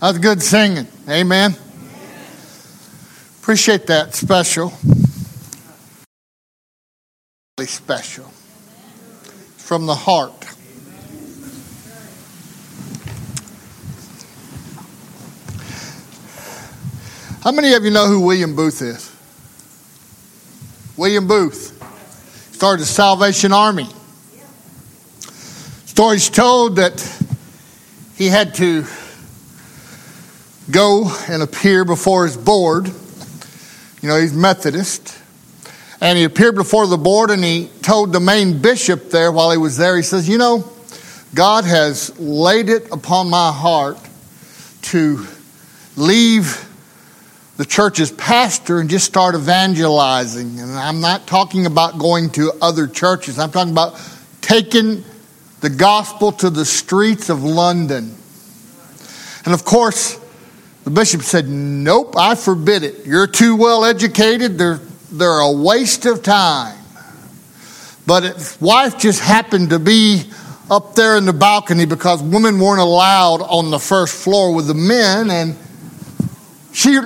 That's good singing. Amen. Appreciate that special. Really Special. From the heart. How many of you know who William Booth is? William Booth started the Salvation Army. Stories told that he had to go and appear before his board. You know, he's Methodist. And he appeared before the board and he told the main bishop there while he was there, he says, You know, God has laid it upon my heart to leave the church's pastor and just start evangelizing. And I'm not talking about going to other churches, I'm talking about taking the gospel to the streets of London. And of course, the bishop said, Nope, I forbid it. You're too well educated, they're, they're a waste of time. But his wife just happened to be up there in the balcony because women weren't allowed on the first floor with the men, and she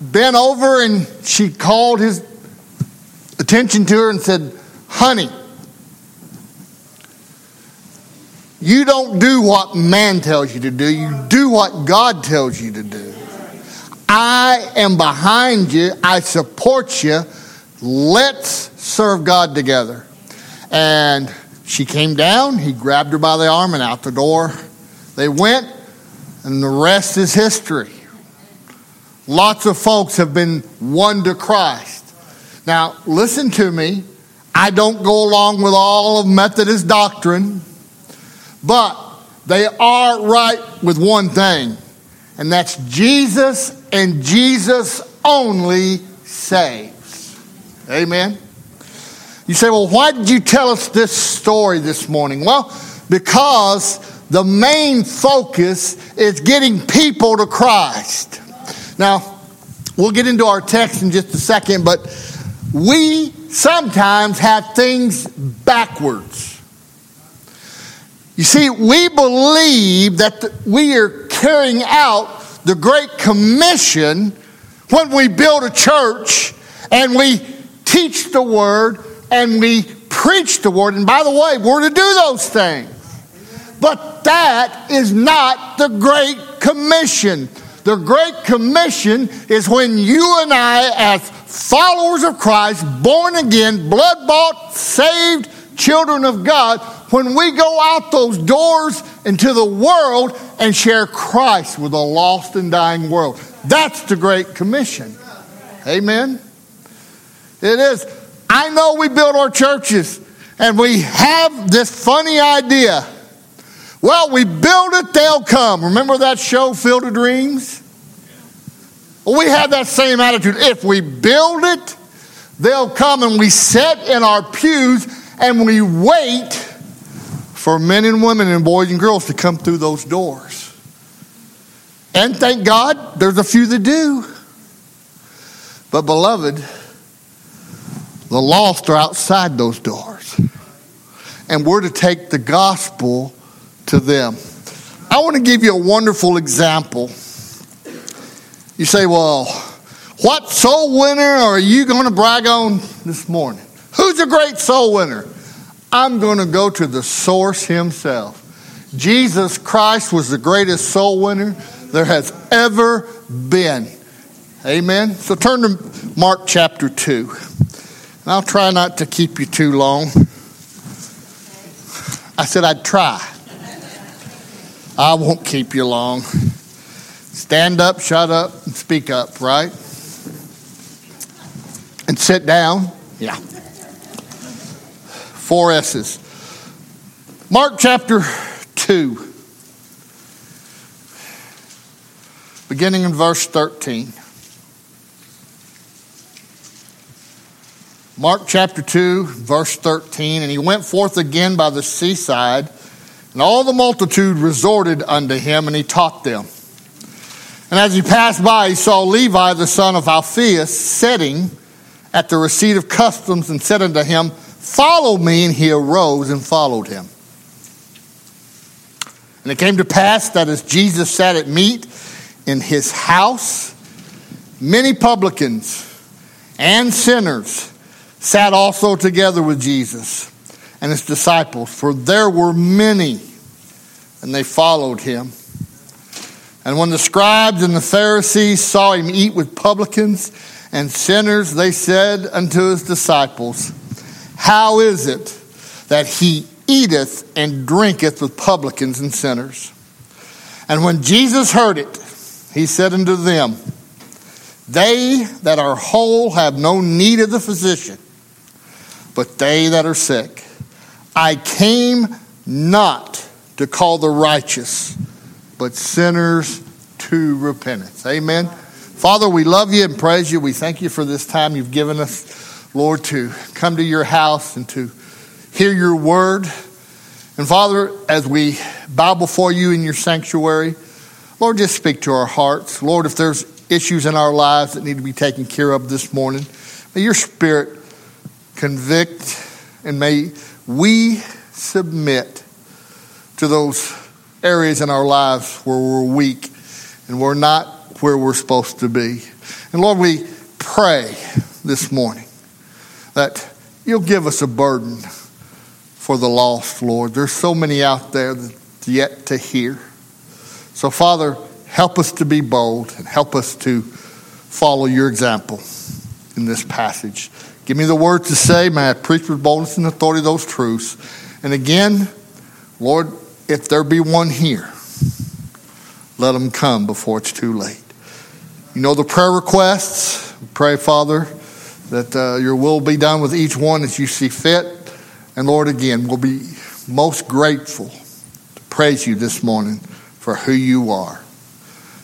bent over and she called his attention to her and said, Honey, you don't do what man tells you to do, you do what God tells you to do. I am behind you, I support you. Let's serve God together. And she came down, he grabbed her by the arm and out the door. They went, and the rest is history. Lots of folks have been won to Christ. Now, listen to me. I don't go along with all of Methodist doctrine, but they are right with one thing, and that's Jesus and Jesus only saves. Amen. You say, well, why did you tell us this story this morning? Well, because the main focus is getting people to Christ. Now, we'll get into our text in just a second, but we sometimes have things backwards. You see, we believe that we are carrying out the Great Commission when we build a church and we teach the Word and we preach the Word. And by the way, we're to do those things. But that is not the Great Commission. The Great Commission is when you and I, as followers of Christ, born again, blood bought, saved children of God, when we go out those doors into the world and share Christ with a lost and dying world. That's the Great Commission. Amen. It is. I know we build our churches and we have this funny idea well, we build it, they'll come. Remember that show, Field of Dreams? Well, we have that same attitude. If we build it, they'll come and we sit in our pews and we wait for men and women and boys and girls to come through those doors. And thank God, there's a few that do. But, beloved, the lost are outside those doors. And we're to take the gospel to them. I want to give you a wonderful example. You say, well, what soul winner are you going to brag on this morning? Who's a great soul winner? I'm going to go to the source himself. Jesus Christ was the greatest soul winner there has ever been. Amen. So turn to Mark chapter 2. And I'll try not to keep you too long. I said I'd try. I won't keep you long. Stand up, shut up, and speak up, right? And sit down. Yeah. Four S's. Mark chapter 2, beginning in verse 13. Mark chapter 2, verse 13. And he went forth again by the seaside and all the multitude resorted unto him, and he taught them. And as he passed by, he saw Levi the son of Alphaeus sitting at the receipt of customs, and said unto him, Follow me. And he arose and followed him. And it came to pass that as Jesus sat at meat in his house, many publicans and sinners sat also together with Jesus and his disciples, for there were many, and they followed him. And when the scribes and the Pharisees saw him eat with publicans and sinners, they said unto his disciples, How is it that he eateth and drinketh with publicans and sinners? And when Jesus heard it, he said unto them, They that are whole have no need of the physician, but they that are sick. I came not to call the righteous but sinners to repentance. Amen. Father, we love you and praise you. We thank you for this time you've given us, Lord, to come to your house and to hear your word. And Father, as we bow before you in your sanctuary, Lord, just speak to our hearts. Lord, if there's issues in our lives that need to be taken care of this morning, may your spirit convict and may we submit to those areas in our lives where we're weak and we're not where we're supposed to be. And Lord, we pray this morning that you'll give us a burden for the lost, Lord. There's so many out there yet to hear. So, Father, help us to be bold and help us to follow your example in this passage. Give me the words to say. May I preach with boldness and authority those truths. And again, Lord, if there be one here, let them come before it's too late. You know the prayer requests. Pray, Father, that uh, your will be done with each one as you see fit. And Lord, again, we'll be most grateful to praise you this morning for who you are.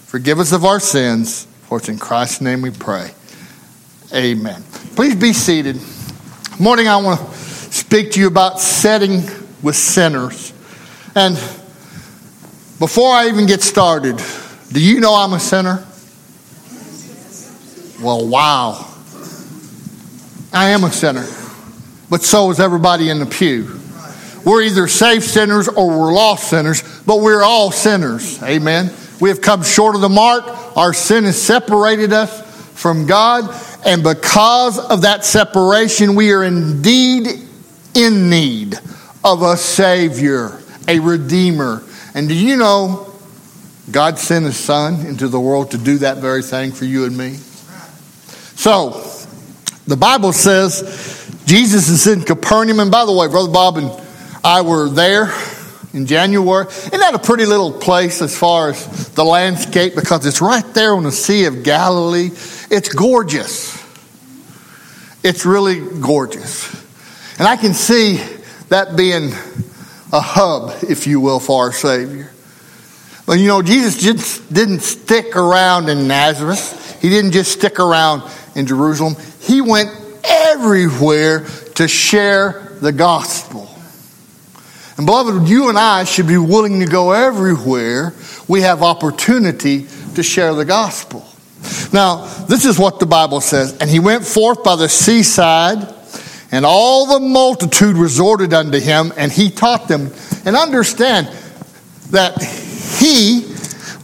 Forgive us of our sins, for it's in Christ's name we pray. Amen. Please be seated. Morning, I want to speak to you about setting with sinners. And before I even get started, do you know I'm a sinner? Well, wow. I am a sinner, but so is everybody in the pew. We're either saved sinners or we're lost sinners, but we're all sinners. Amen. We have come short of the mark. Our sin has separated us from God, and because of that separation, we are indeed in need of a Savior a redeemer. And do you know God sent his son into the world to do that very thing for you and me? So, the Bible says Jesus is in Capernaum. And by the way, Brother Bob and I were there in January. Isn't that a pretty little place as far as the landscape? Because it's right there on the Sea of Galilee. It's gorgeous. It's really gorgeous. And I can see that being a hub, if you will, for our Savior. But you know, Jesus just didn't stick around in Nazareth. He didn't just stick around in Jerusalem. He went everywhere to share the gospel. And beloved, you and I should be willing to go everywhere we have opportunity to share the gospel. Now, this is what the Bible says. And he went forth by the seaside and all the multitude resorted unto him, and he taught them. And understand that he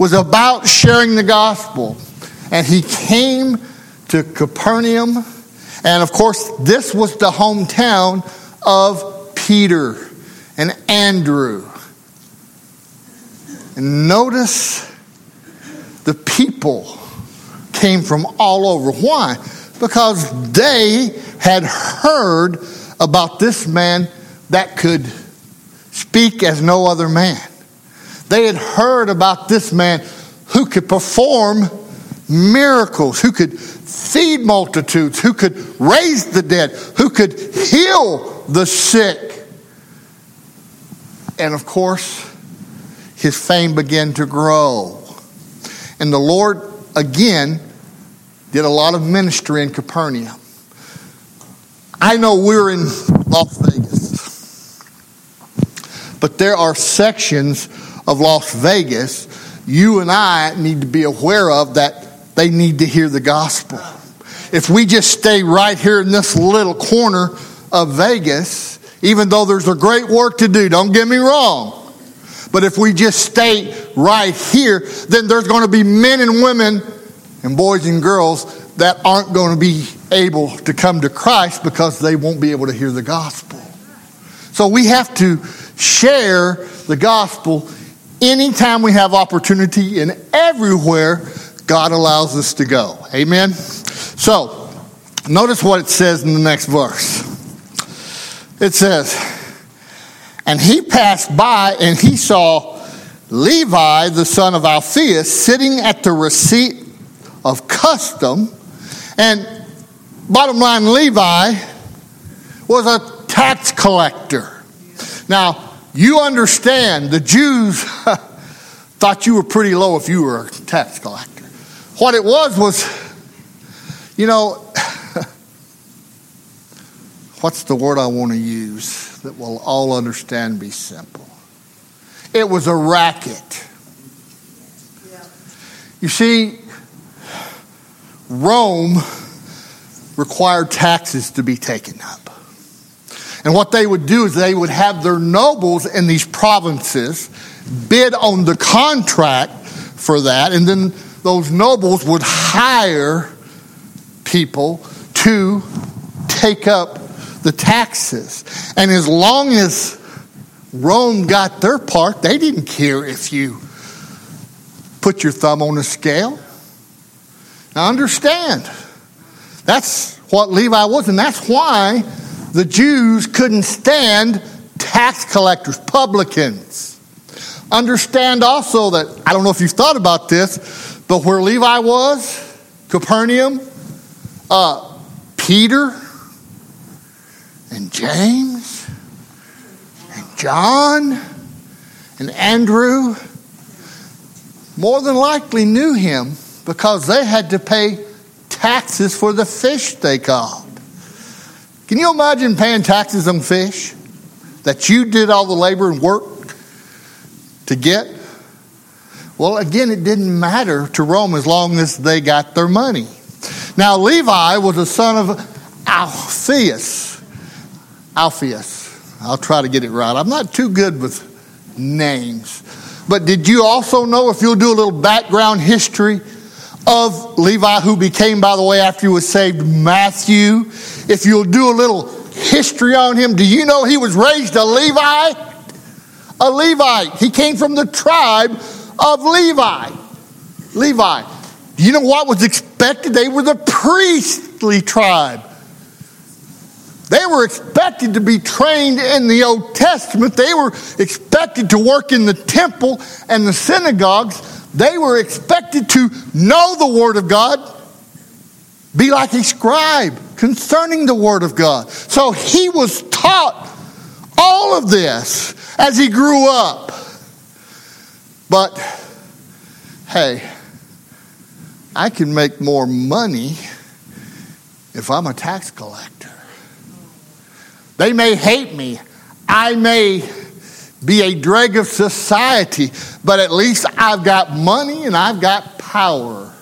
was about sharing the gospel. And he came to Capernaum. And of course, this was the hometown of Peter and Andrew. And notice the people came from all over. Why? Because they had heard about this man that could speak as no other man. They had heard about this man who could perform miracles, who could feed multitudes, who could raise the dead, who could heal the sick. And of course, his fame began to grow. And the Lord, again, did a lot of ministry in Capernaum. I know we're in Las Vegas, but there are sections of Las Vegas you and I need to be aware of that they need to hear the gospel. If we just stay right here in this little corner of Vegas, even though there's a great work to do, don't get me wrong, But if we just stay right here, then there's going to be men and women and boys and girls that aren't going to be able to come to Christ because they won't be able to hear the gospel. So we have to share the gospel anytime we have opportunity and everywhere God allows us to go. Amen? So, notice what it says in the next verse. It says, And he passed by and he saw Levi, the son of Alphaeus, sitting at the receipt of custom. And bottom line, Levi was a tax collector. Now, you understand the Jews thought you were pretty low if you were a tax collector. What it was was, you know, what's the word I want to use that will all understand be simple? It was a racket. You see, Rome required taxes to be taken up. And what they would do is they would have their nobles in these provinces bid on the contract for that, and then those nobles would hire people to take up the taxes. And as long as Rome got their part, they didn't care if you put your thumb on the scale. Now understand, that's what Levi was, and that's why the Jews couldn't stand tax collectors, publicans. Understand also that, I don't know if you've thought about this, but where Levi was, Capernaum, uh, Peter and James and John and Andrew more than likely knew him because they had to pay taxes for the fish they caught. Can you imagine paying taxes on fish that you did all the labor and work to get? Well, again, it didn't matter to Rome as long as they got their money. Now, Levi was a son of Alphaeus. Alphaeus. I'll try to get it right. I'm not too good with names. But did you also know, if you'll do a little background history of Levi, who became, by the way, after he was saved, Matthew, if you'll do a little history on him, do you know he was raised a Levite? A Levite. He came from the tribe of Levi. Levi. You know what was expected? They were the priestly tribe. They were expected to be trained in the Old Testament. They were expected to work in the temple and the synagogues. They were expected to know the Word of God, be like a scribe concerning the Word of God. So he was taught all of this as he grew up. But hey, I can make more money if I'm a tax collector. They may hate me. I may be a drag of society, but at least I've got money and I've got power.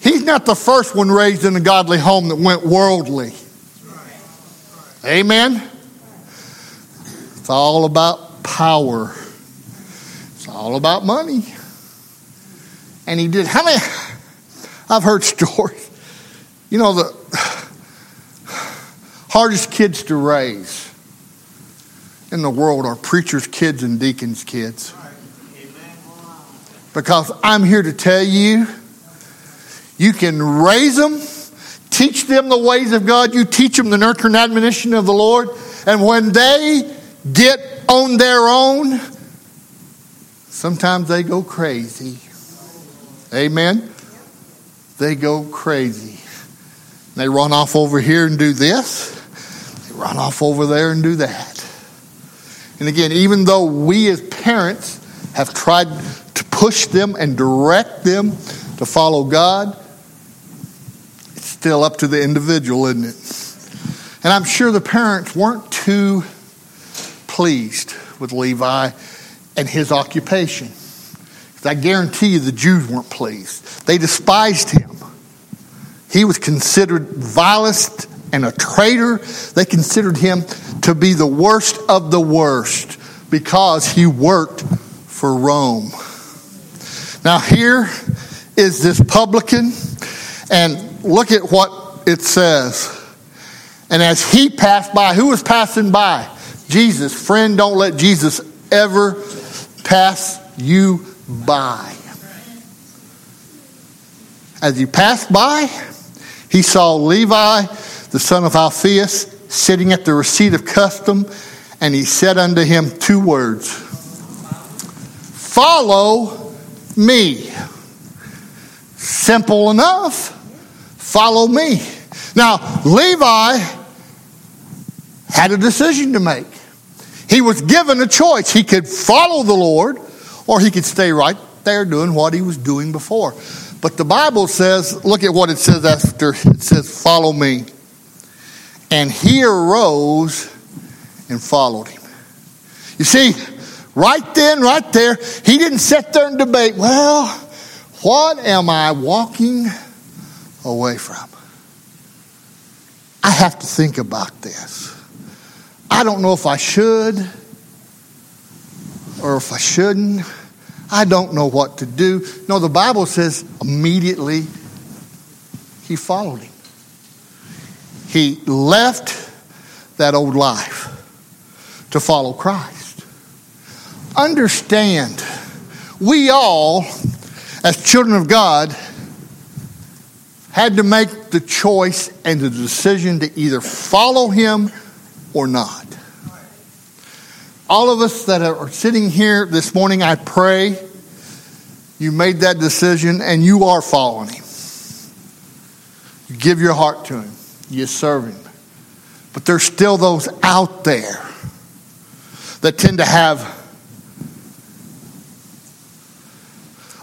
He's not the first one raised in a godly home that went worldly. Amen? It's all about power all about money. And he did. How many? I've heard stories. You know, the hardest kids to raise in the world are preachers' kids and deacons' kids. Because I'm here to tell you, you can raise them, teach them the ways of God, you teach them the nurture and admonition of the Lord, and when they get on their own, Sometimes they go crazy. Amen? They go crazy. They run off over here and do this, they run off over there and do that. And again, even though we as parents have tried to push them and direct them to follow God, it's still up to the individual, isn't it? And I'm sure the parents weren't too pleased with Levi and his occupation. I guarantee you the Jews weren't pleased. They despised him. He was considered vilest and a traitor. They considered him to be the worst of the worst because he worked for Rome. Now, here is this publican, and look at what it says. And as he passed by, who was passing by? Jesus. Friend, don't let Jesus ever pass you by. As he passed by, he saw Levi, the son of Alphaeus, sitting at the receipt of custom, and he said unto him two words Follow me. Simple enough. Follow me. Now, Levi had a decision to make. He was given a choice. He could follow the Lord, or he could stay right there doing what he was doing before. But the Bible says, look at what it says after it says, Follow me. And he arose and followed him. You see, right then, right there, he didn't sit there and debate, well, what am I walking away from? I have to think about this. I don't know if I should or if I shouldn't. I don't know what to do. No, the Bible says immediately he followed him. He left that old life to follow Christ. Understand, we all, as children of God, had to make the choice and the decision to either follow him or not. All of us that are sitting here this morning, I pray you made that decision and you are following him. You give your heart to him, you serve him. But there's still those out there that tend to have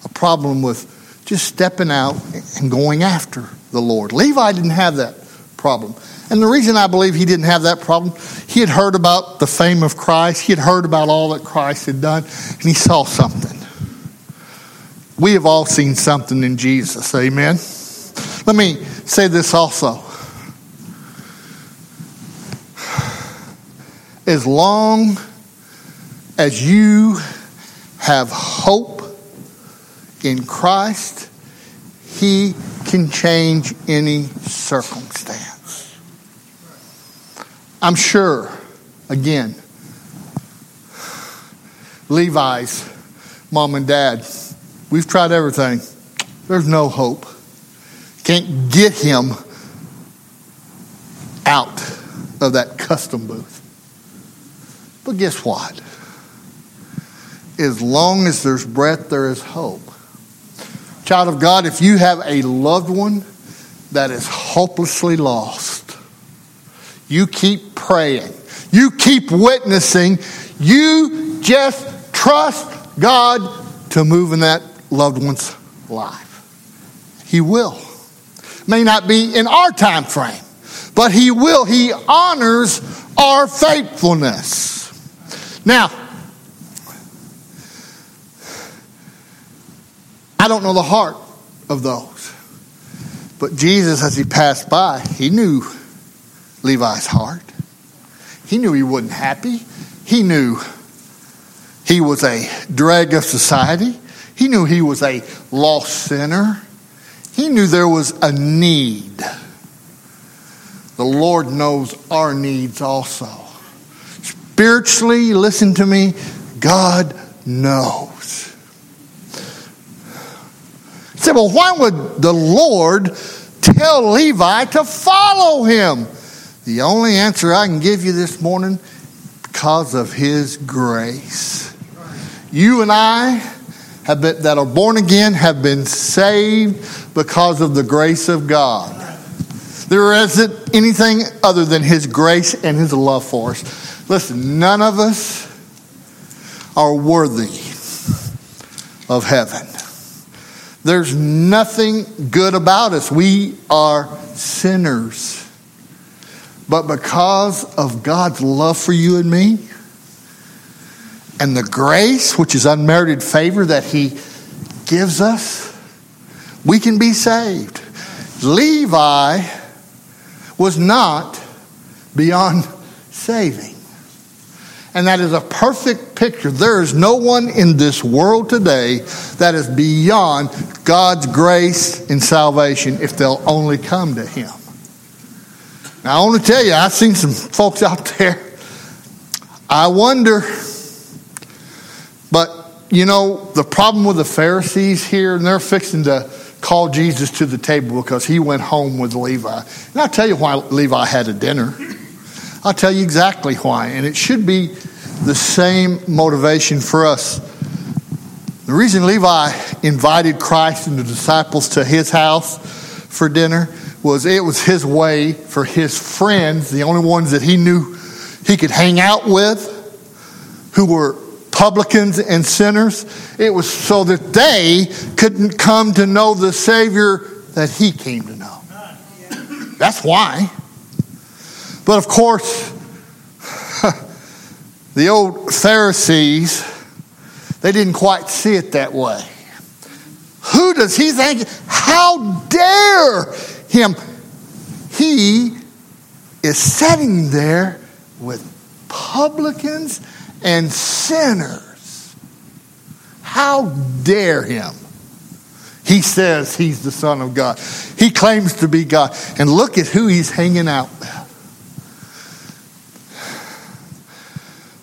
a problem with just stepping out and going after the Lord. Levi didn't have that problem. And the reason I believe he didn't have that problem, he had heard about the fame of Christ, he had heard about all that Christ had done, and he saw something. We have all seen something in Jesus, amen? Let me say this also. As long as you have hope in Christ, He can change any circumstance. I'm sure, again, Levi's mom and dad, we've tried everything. There's no hope. Can't get him out of that custom booth. But guess what? As long as there's breath, there is hope. Child of God, if you have a loved one that is hopelessly lost, you keep praying. You keep witnessing. You just trust God to move in that loved one's life. He will. May not be in our time frame, but He will. He honors our faithfulness. Now, I don't know the heart of those. But Jesus, as he passed by, he knew Levi's heart. He knew he wasn't happy. He knew he was a drag of society. He knew he was a lost sinner. He knew there was a need. The Lord knows our needs also. Spiritually, listen to me, God knows. He said, Well, why would the Lord tell Levi to follow him? The only answer I can give you this morning, because of His grace. You and I have been, that are born again have been saved because of the grace of God. There isn't anything other than His grace and His love for us. Listen, none of us are worthy of heaven. There's nothing good about us. We are sinners. But because of God's love for you and me, and the grace, which is unmerited favor that He gives us, we can be saved. Levi was not beyond saving. And that is a perfect picture. There is no one in this world today that is beyond God's grace and salvation if they'll only come to Him. Now, I want to tell you, I've seen some folks out there. I wonder, but you know, the problem with the Pharisees here, and they're fixing to call Jesus to the table because he went home with Levi. And I'll tell you why Levi had a dinner. I'll tell you exactly why. And it should be the same motivation for us. The reason Levi invited Christ and the disciples to his house for dinner was it was his way for his friends, the only ones that he knew he could hang out with, who were publicans and sinners, it was so that they couldn't come to know the Savior that he came to know. That's why. But of course, the old Pharisees, they didn't quite see it that way. Who does he think? How dare him? He is sitting there with publicans and sinners. How dare him? He says he's the Son of God. He claims to be God. And look at who he's hanging out with.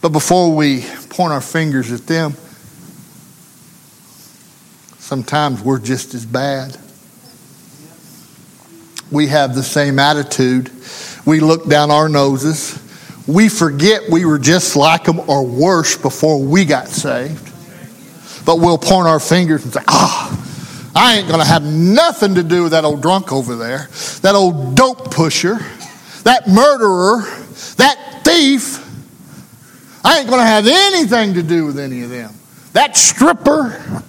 But before we point our fingers at them, sometimes we're just as bad. We have the same attitude. We look down our noses. We forget we were just like them or worse before we got saved. But we'll point our fingers and say, ah, I ain't going to have nothing to do with that old drunk over there, that old dope pusher, that murderer, that thief. I ain't going to have anything to do with any of them. That stripper,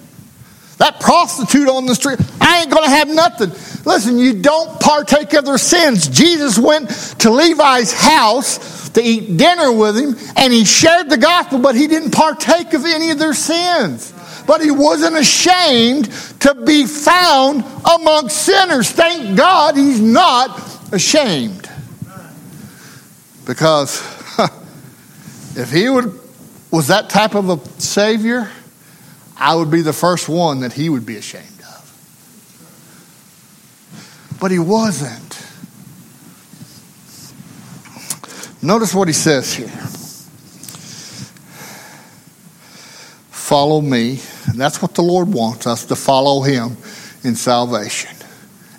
that prostitute on the street, I ain't going to have nothing. Listen, you don't partake of their sins. Jesus went to Levi's house to eat dinner with him and he shared the gospel, but he didn't partake of any of their sins. But he wasn't ashamed to be found amongst sinners. Thank God he's not ashamed. Because if he would, was that type of a Savior, I would be the first one that he would be ashamed of. But he wasn't. Notice what he says here. Follow me. And that's what the Lord wants us to follow him in salvation.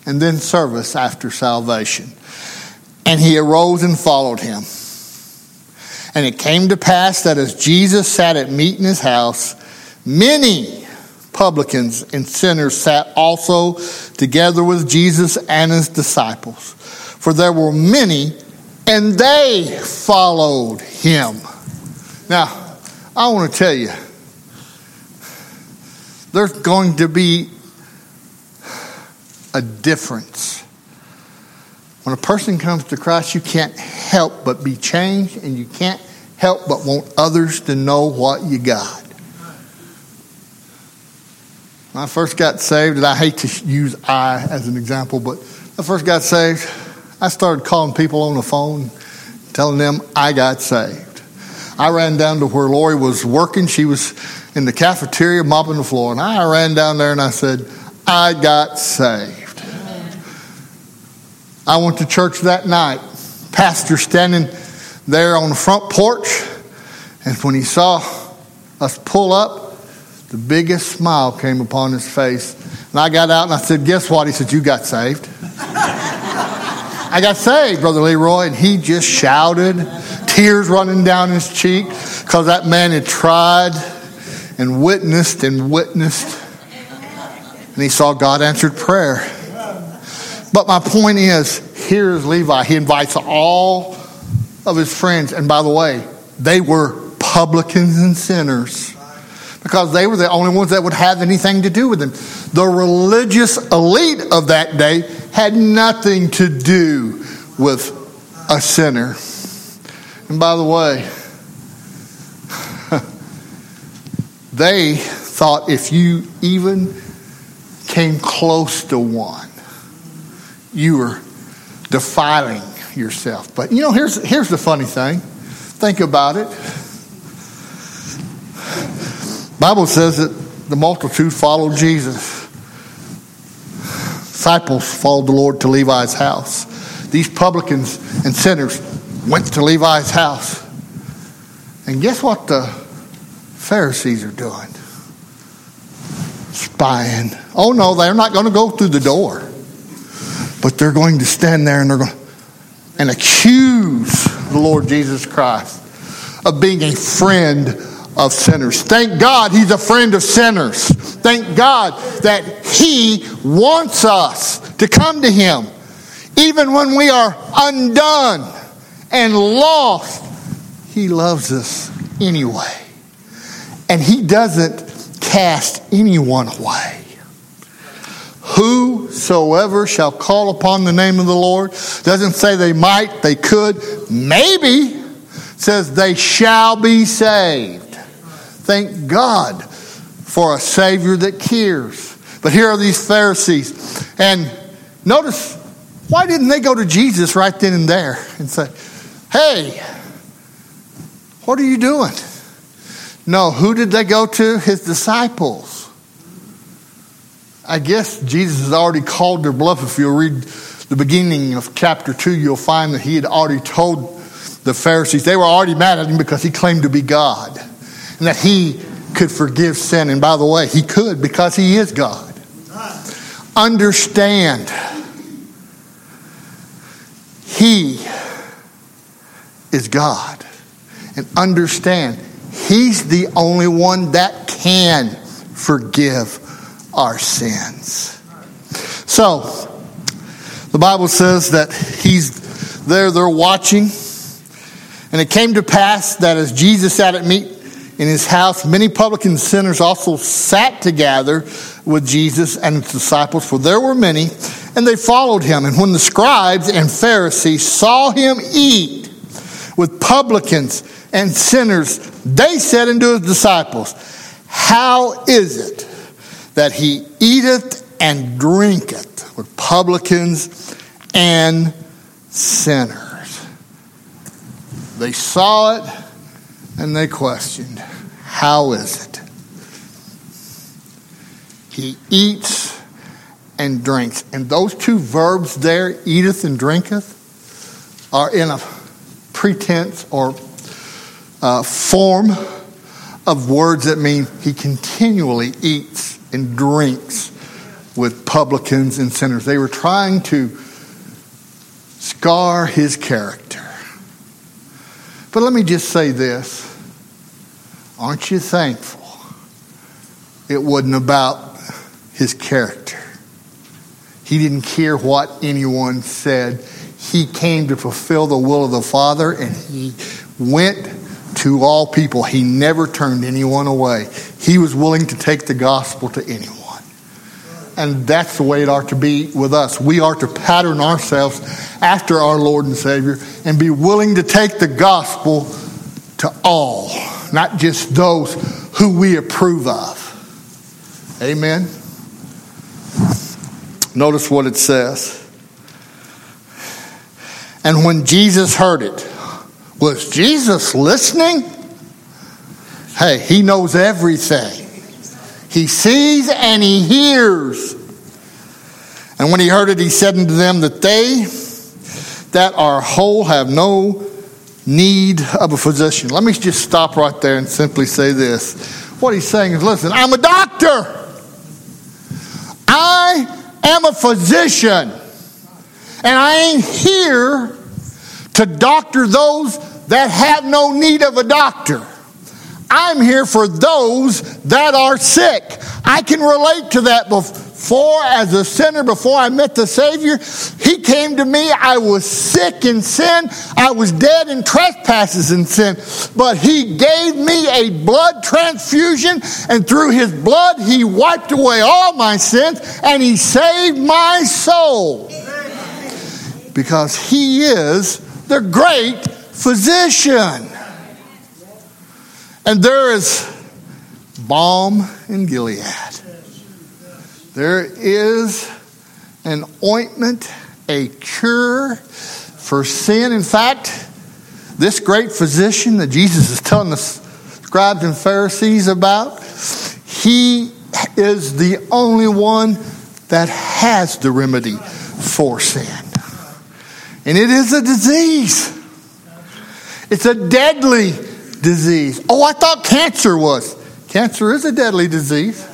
And then service after salvation. And he arose and followed him. And it came to pass that as Jesus sat at meat in his house, many publicans and sinners sat also together with Jesus and his disciples. For there were many, and they followed him. Now, I want to tell you, there's going to be a difference. When a person comes to Christ, you can't help but be changed, and you can't help but want others to know what you got. When I first got saved, and I hate to use I as an example, but I first got saved, I started calling people on the phone, telling them I got saved. I ran down to where Lori was working. She was in the cafeteria mopping the floor, and I ran down there and I said, I got saved. I went to church that night. Pastor standing there on the front porch, and when he saw us pull up, the biggest smile came upon his face. And I got out and I said, Guess what? He said, You got saved. I got saved, Brother Leroy. And he just shouted, tears running down his cheek, because that man had tried and witnessed and witnessed. And he saw God answered prayer. But my point is here's Levi. He invites all of his friends. And by the way, they were publicans and sinners because they were the only ones that would have anything to do with him. The religious elite of that day had nothing to do with a sinner. And by the way, they thought if you even came close to one, you were defiling yourself. But you know, here's, here's the funny thing. Think about it. Bible says that the multitude followed Jesus. Disciples followed the Lord to Levi's house. These publicans and sinners went to Levi's house. And guess what the Pharisees are doing? Spying. Oh no, they're not going to go through the door. But they're going to stand there and they're going and accuse the Lord Jesus Christ of being a friend of sinners. Thank God he's a friend of sinners. Thank God that he wants us to come to him even when we are undone and lost. He loves us anyway. And he doesn't cast anyone away. Whosoever shall call upon the name of the Lord doesn't say they might, they could, maybe says they shall be saved. Thank God for a Savior that cares. But here are these Pharisees. And notice, why didn't they go to Jesus right then and there and say, Hey, what are you doing? No, who did they go to? His disciples. I guess Jesus has already called their bluff. If you'll read the beginning of chapter 2, you'll find that he had already told the Pharisees, they were already mad at him because he claimed to be God and that he could forgive sin. And by the way, he could because he is God. Understand, he is God. And understand, he's the only one that can forgive our sins. So, the Bible says that he's there, they're watching. And it came to pass that as Jesus sat at meat in his house, many publican sinners also sat together with Jesus and his disciples, for there were many, and they followed him. And when the scribes and Pharisees saw him eat with publicans and sinners, they said unto his disciples, How is it that he eateth and drinketh with publicans and sinners? They saw it and they questioned, How is it? He eats and drinks. And those two verbs there, eateth and drinketh, are in a pretense or uh, form of words that mean he continually eats and drinks with publicans and sinners. They were trying to scar his character. But let me just say this. Aren't you thankful it wasn't about his character? He didn't care what anyone said. He came to fulfill the will of the Father and he went to all people. He never turned anyone away. He was willing to take the gospel to anyone. And that's the way it ought to be with us. We are to pattern ourselves after our Lord and Savior and be willing to take the gospel to all, not just those who we approve of. Amen. Notice what it says. And when Jesus heard it, was Jesus listening? Hey, he knows everything. He sees and he hears. And when he heard it, he said unto them that they that are whole have no need of a physician. Let me just stop right there and simply say this. What he's saying is listen, I'm a doctor, I am a physician, and I ain't here to doctor those that have no need of a doctor. I'm here for those that are sick. I can relate to that before, as a sinner, before I met the Savior. He came to me. I was sick in sin. I was dead in trespasses and sin. But He gave me a blood transfusion, and through His blood, He wiped away all my sins, and He saved my soul. Because He is the great physician. And there is balm in Gilead. There is an ointment, a cure for sin. In fact, this great physician that Jesus is telling the scribes and Pharisees about He is the only one that has the remedy for sin. And it is a disease. It's a deadly disease. Oh, I thought cancer was. Cancer is a deadly disease.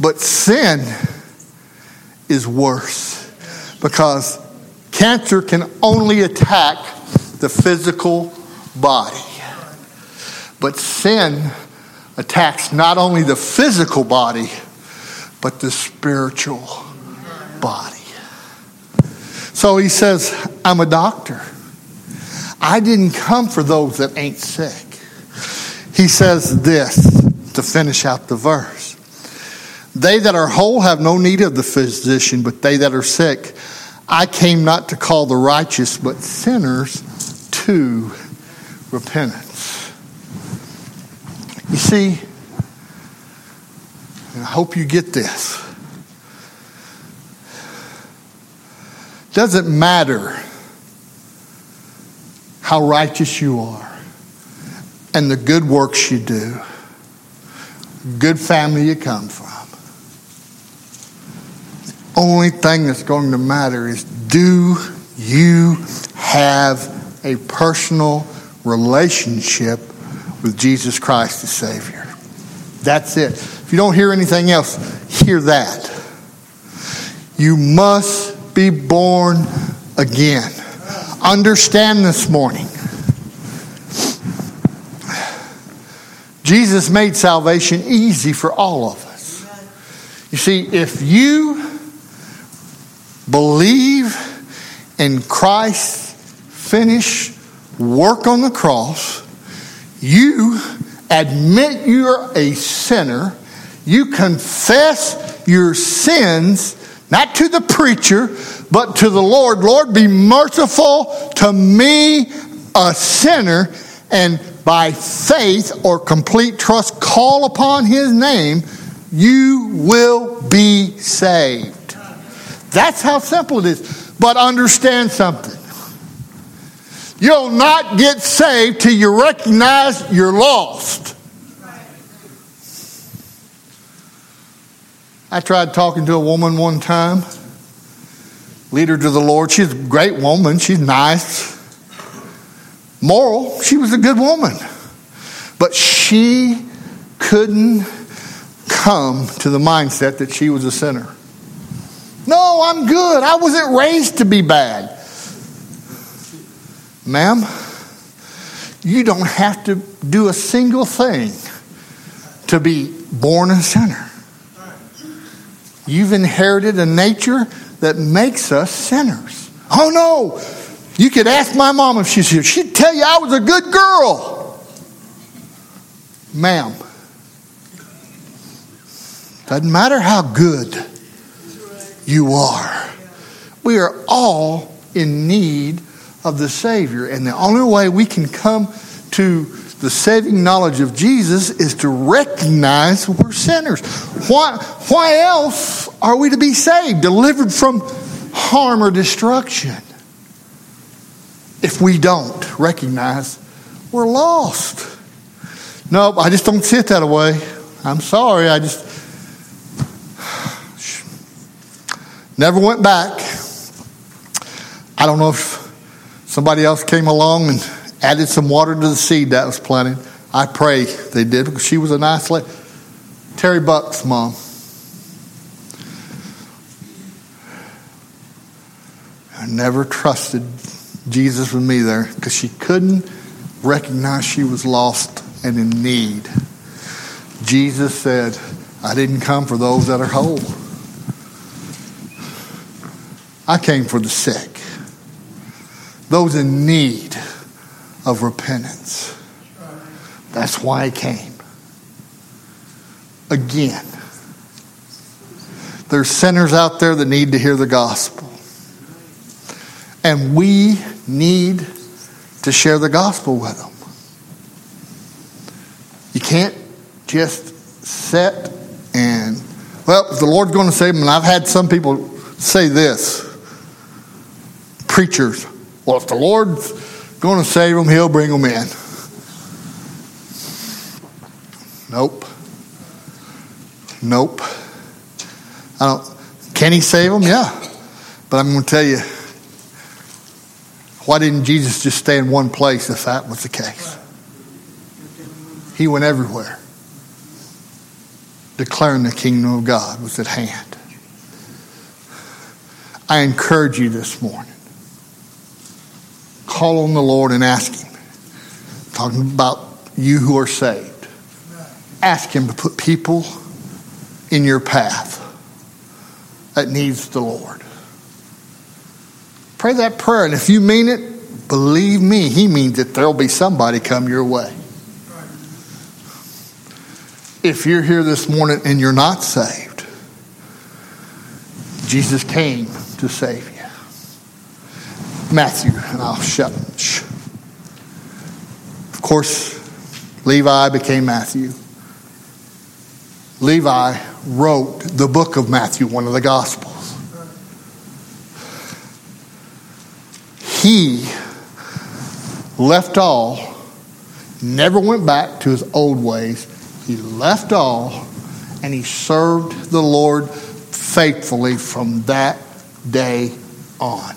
But sin is worse because cancer can only attack the physical body. But sin attacks not only the physical body, but the spiritual body. So he says, I'm a doctor. I didn't come for those that ain't sick. He says this to finish out the verse. They that are whole have no need of the physician, but they that are sick. I came not to call the righteous, but sinners to repentance. You see, and I hope you get this. Doesn't matter how righteous you are and the good works you do, good family you come from. The only thing that's going to matter is do you have a personal relationship with Jesus Christ the Savior. That's it. If you don't hear anything else, hear that. You must be born again. Understand this morning. Jesus made salvation easy for all of us. You see, if you believe in Christ finish work on the cross, you admit you're a sinner, you confess your sins, not to the preacher, but to the Lord. Lord, be merciful to me, a sinner, and by faith or complete trust, call upon his name, you will be saved. That's how simple it is. But understand something. You'll not get saved till you recognize you're lost. I tried talking to a woman one time, leader to the Lord. She's a great woman. She's nice, moral. She was a good woman. But she couldn't come to the mindset that she was a sinner. No, I'm good. I wasn't raised to be bad. Ma'am, you don't have to do a single thing to be born a sinner. You've inherited a nature that makes us sinners. Oh no! You could ask my mom if she's here. She'd tell you I was a good girl. Ma'am, doesn't matter how good you are, we are all in need of the Savior. And the only way we can come to the saving knowledge of Jesus is to recognize we're sinners. Why, why else are we to be saved, delivered from harm or destruction? If we don't recognize we're lost. Nope, I just don't see it that way. I'm sorry, I just never went back. I don't know if Somebody else came along and added some water to the seed that was planted. I pray they did because she was a nice lady. Terry Buck's mom. I never trusted Jesus with me there because she couldn't recognize she was lost and in need. Jesus said, I didn't come for those that are whole. I came for the sick those in need of repentance. That's why I came. Again, there's sinners out there that need to hear the gospel. And we need to share the gospel with them. You can't just sit and, well, the Lord's going to save them. And I've had some people say this preachers, well, if the Lord's going to save them, He'll bring them in. Nope. Nope. I don't. Can he save them? Yeah. But I'm going to tell you, why didn't Jesus just stay in one place if that was the case? He went everywhere, declaring the kingdom of God was at hand. I encourage you this morning. Call on the Lord and ask Him. talking about you who are saved. Ask Him to put people in your path that needs the Lord. Pray that prayer, and if you mean it, believe me, He means that there'll be somebody come your way. If you're here this morning and you're not saved, Jesus came to save you. Matthew, and I'll shut. Of course, Levi became Matthew. Levi wrote the book of Matthew, one of the Gospels. He left all, never went back to his old ways. He left all and he served the Lord faithfully from that day on.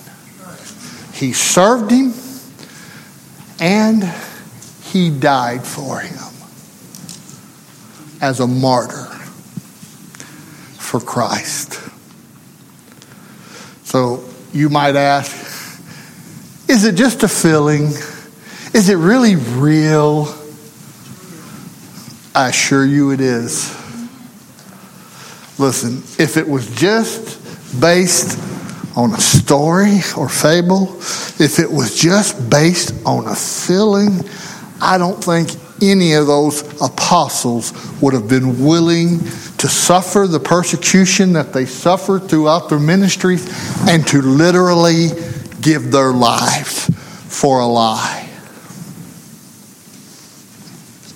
He served him and he died for him as a martyr for Christ. So you might ask, is it just a feeling? Is it really real? I assure you it is. Listen, if it was just based on a story or fable, if it was just based on a feeling, I don't think any of those apostles would have been willing to suffer the persecution that they suffered throughout their ministries and to literally give their lives for a lie.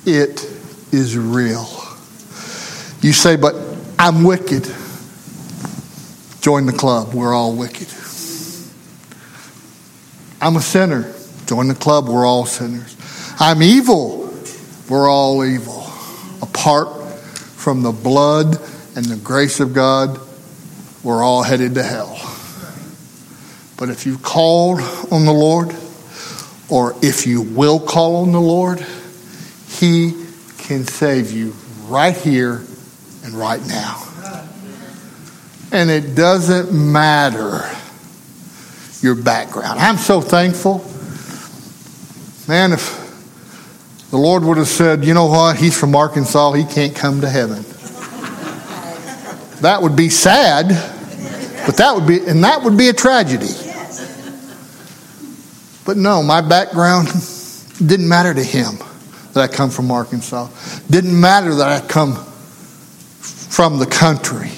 It is real. You say, but I'm wicked. Join the club. We're all wicked. I'm a sinner. Join the club. We're all sinners. I'm evil. We're all evil. Apart from the blood and the grace of God, we're all headed to hell. But if you called on the Lord, or if you will call on the Lord, He can save you right here and right now. And it doesn't matter your background. I'm so thankful. Man, if the Lord would have said, you know what, he's from Arkansas, he can't come to heaven. That would be sad, but that would be, and that would be a tragedy. But no, my background didn't matter to him that I come from Arkansas. Didn't matter that I come from the country.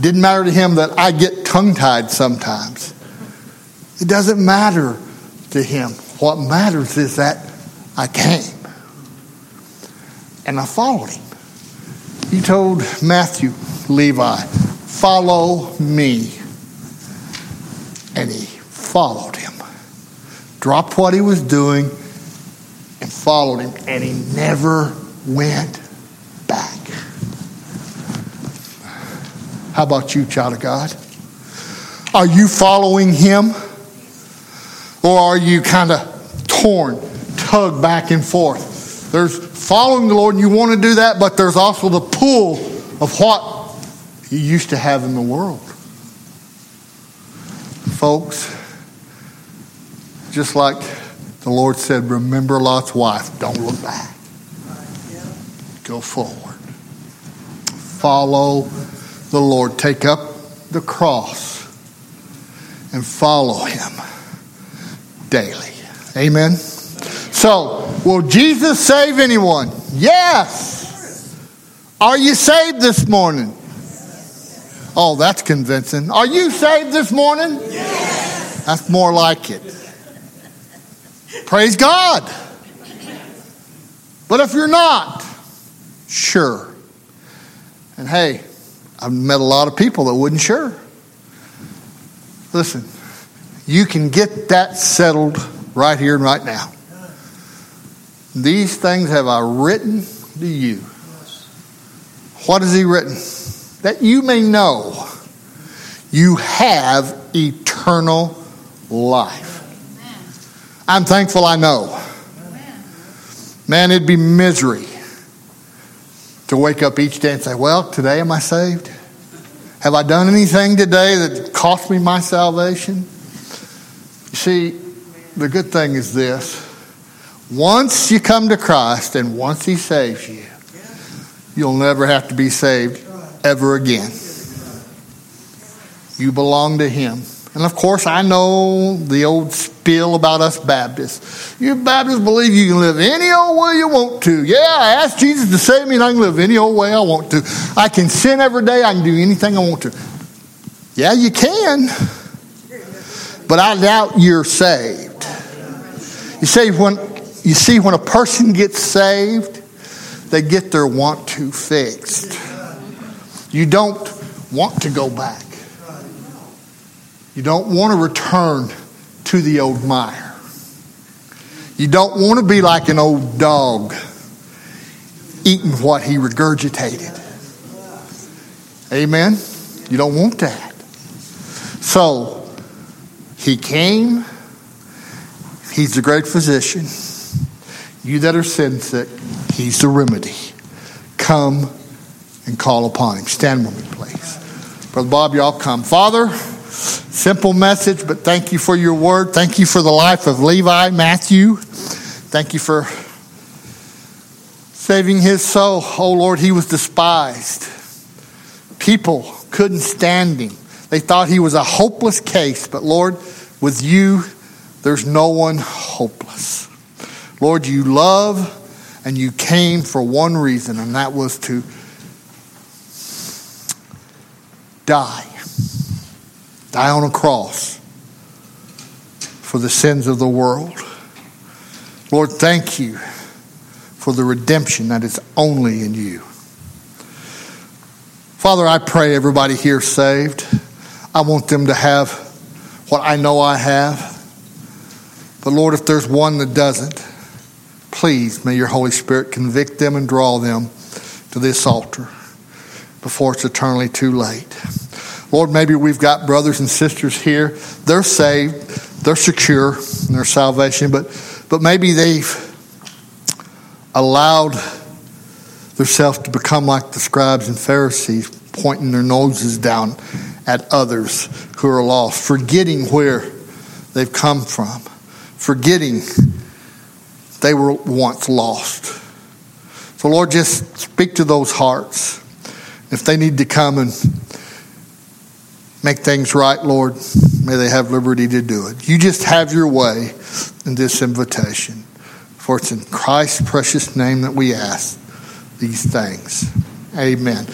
Didn't matter to him that I get tongue tied sometimes. It doesn't matter to him. What matters is that I came and I followed him. He told Matthew, Levi, follow me. And he followed him dropped what he was doing and followed him, and he never went back. How about you, child of God? Are you following him? Or are you kind of torn, tugged back and forth? There's following the Lord, and you want to do that, but there's also the pull of what you used to have in the world. Folks, just like the Lord said, remember Lot's wife. Don't look back. Go forward. Follow the Lord. Take up the cross and follow him daily. Amen. So, will Jesus save anyone? Yes. Are you saved this morning? Oh, that's convincing. Are you saved this morning? Yes. That's more like it. Praise God. But if you're not, sure. And hey, I've met a lot of people that wouldn't sure. Listen, you can get that settled right here and right now. These things have I written to you. What has he written? That you may know you have eternal life. I'm thankful I know. Man, it'd be misery to wake up each day and say, Well, today am I saved? Have I done anything today that cost me my salvation? You see, the good thing is this once you come to Christ and once He saves you, you'll never have to be saved ever again. You belong to Him. And of course, I know the old spiel about us Baptists. You Baptists believe you can live any old way you want to. Yeah, I asked Jesus to save me and I can live any old way I want to. I can sin every day, I can do anything I want to. Yeah, you can. But I doubt you're saved. You see, when you see when a person gets saved, they get their want to fixed. You don't want to go back. You don't want to return to the old mire. You don't want to be like an old dog eating what he regurgitated. Amen? You don't want that. So, he came. He's the great physician. You that are sin sick, he's the remedy. Come and call upon him. Stand with me, please. Brother Bob, y'all come. Father, Simple message, but thank you for your word. Thank you for the life of Levi Matthew. Thank you for saving his soul. Oh Lord, he was despised. People couldn't stand him. They thought he was a hopeless case, but Lord, with you, there's no one hopeless. Lord, you love and you came for one reason, and that was to die die on a cross for the sins of the world. Lord, thank you for the redemption that is only in you. Father, I pray everybody here saved. I want them to have what I know I have. But Lord, if there's one that doesn't, please may your Holy Spirit convict them and draw them to this altar before it's eternally too late. Lord, maybe we've got brothers and sisters here. They're saved, they're secure in their salvation, but, but maybe they've allowed themselves to become like the scribes and Pharisees, pointing their noses down at others who are lost, forgetting where they've come from, forgetting they were once lost. So, Lord, just speak to those hearts. If they need to come and make things right, Lord. May they have liberty to do it. You just have your way in this invitation. For it's in Christ's precious name that we ask these things. Amen.